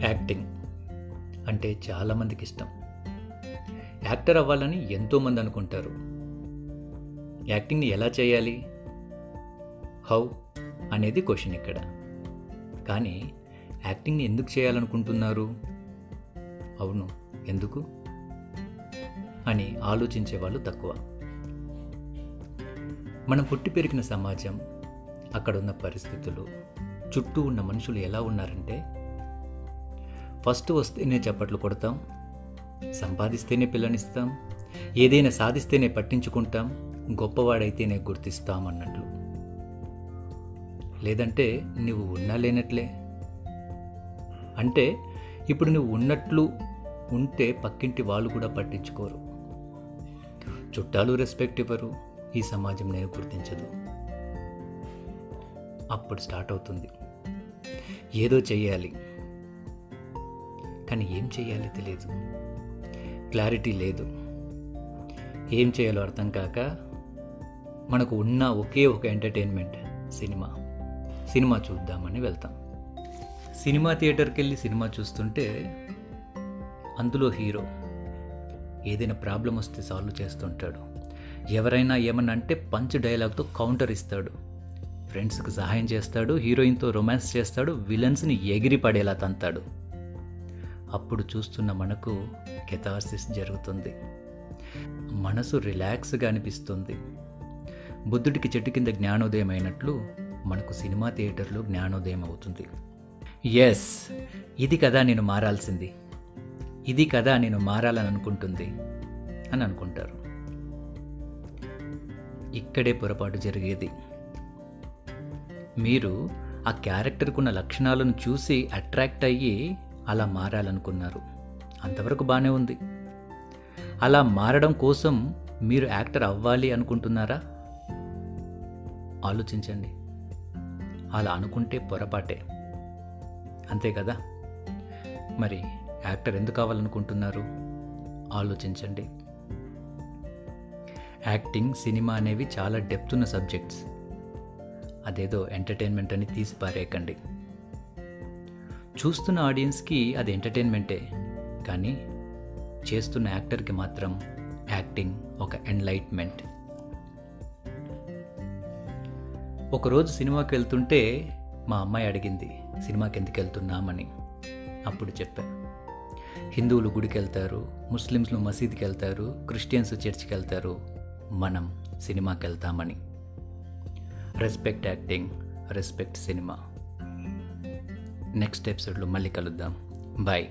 Acting అంటే చాలామందికి ఇష్టం. యాక్టర్ అవ్వాలని ఎంతోమంది అనుకుంటారు. యాక్టింగ్ని ఎలా చేయాలి? హౌ? అనేది క్వశ్చన్ ఇక్కడ. కానీ యాక్టింగ్ని ఎందుకు చేయాలనుకుంటున్నారు? అవును ఎందుకు? అని ఆలోచించే వాళ్ళు తక్కువ. మనం పుట్టి పెరిగిన సమాజం అక్కడ ఉన్న పరిస్థితులు చుట్టూ ఉన్న మనుషులు ఎలా ఉన్నారంటే ఫస్ట్ వస్తేనే చప్పట్లు కొడతాం సంపాదిస్తేనే పిల్లనిస్తాం ఏదైనా సాధిస్తేనే పట్టించుకుంటాం గొప్పవాడైతేనే గుర్తిస్తాం అన్నట్లు లేదంటే నువ్వు ఉన్నా లేనట్లే? అంటే ఇప్పుడు నువ్వు ఉన్నట్లు ఉంటే పక్కింటి వాళ్ళు కూడా పట్టించుకోరు. చుట్టాలు రెస్పెక్ట్ ఇవ్వరు ఈ సమాజం నేను గుర్తించదు. అప్పుడు స్టార్ట్ అవుతుంది. ఏదో చెయ్యాలి. కానీ ఏం చేయాలి తెలియదు క్లారిటీ లేదు. ఏం చేయాలో అర్థం కాక మనకు ఉన్న ఒకే ఒక ఎంటర్టైన్మెంట్ సినిమా. సినిమా చూద్దామని వెళ్తాం. సినిమా థియేటర్కి వెళ్ళి సినిమా చూస్తుంటే అందులో హీరో ఏదైనా ప్రాబ్లం వస్తే సాల్వ్ చేస్తుంటాడు. ఎవరైనా ఏమన్నా అంటే పంచ్ డైలాగ్తో కౌంటర్ ఇస్తాడు. ఫ్రెండ్స్కి సహాయం చేస్తాడు హీరోయిన్తో రొమాన్స్ చేస్తాడు విలన్స్ని ఎగిరి పడేలా తంతాడు. అప్పుడు చూస్తున్న మనకు కెథార్సిస్ జరుగుతుంది. మనసు రిలాక్స్గా అనిపిస్తుంది. బుద్ధుడికి చెట్టు కింద జ్ఞానోదయం అయినట్లు మనకు సినిమా థియేటర్లో జ్ఞానోదయం అవుతుంది. ఎస్ ఇది కదా నేను మారాల్సింది. ఇది కదా నేను మారాలని అనుకుంటుంది అని అనుకుంటారు. ఇక్కడే పొరపాటు జరిగేది. మీరు ఆ క్యారెక్టర్కున్న లక్షణాలను చూసి అట్రాక్ట్ అయ్యి అలా మారాలనుకున్నారు. అంతవరకు బాగానే ఉంది. అలా మారడం కోసం మీరు యాక్టర్ అవ్వాలి అనుకుంటున్నారా? ఆలోచించండి. అలా అనుకుంటే పొరపాటే. అంతే కదా? మరి యాక్టర్ ఎందుకు కావాలనుకుంటున్నారు? ఆలోచించండి. యాక్టింగ్ సినిమా అనేవి చాలా డెప్త్ ఉన్న సబ్జెక్ట్స్. అదేదో ఎంటర్టైన్మెంట్ అని తీసి పారేయకండి. చూస్తున్న ఆడియన్స్కి అది ఎంటర్టైన్మెంటే. కానీ చేస్తున్న యాక్టర్కి మాత్రం యాక్టింగ్ ఒక ఎన్లైట్మెంట్. ఒకరోజు సినిమాకి వెళ్తుంటే మా అమ్మాయి అడిగింది సినిమాకి ఎందుకు వెళ్తున్నామని? అప్పుడు చెప్పా. హిందువులు గుడికి వెళ్తారు ముస్లిమ్స్లు మసీద్కి వెళ్తారు క్రిస్టియన్స్ చర్చ్కి వెళ్తారు మనం సినిమాకి వెళ్తామని respect acting respect cinema. Next ఎపిసోడ్లో మళ్ళీ కలుద్దాం. బాయ్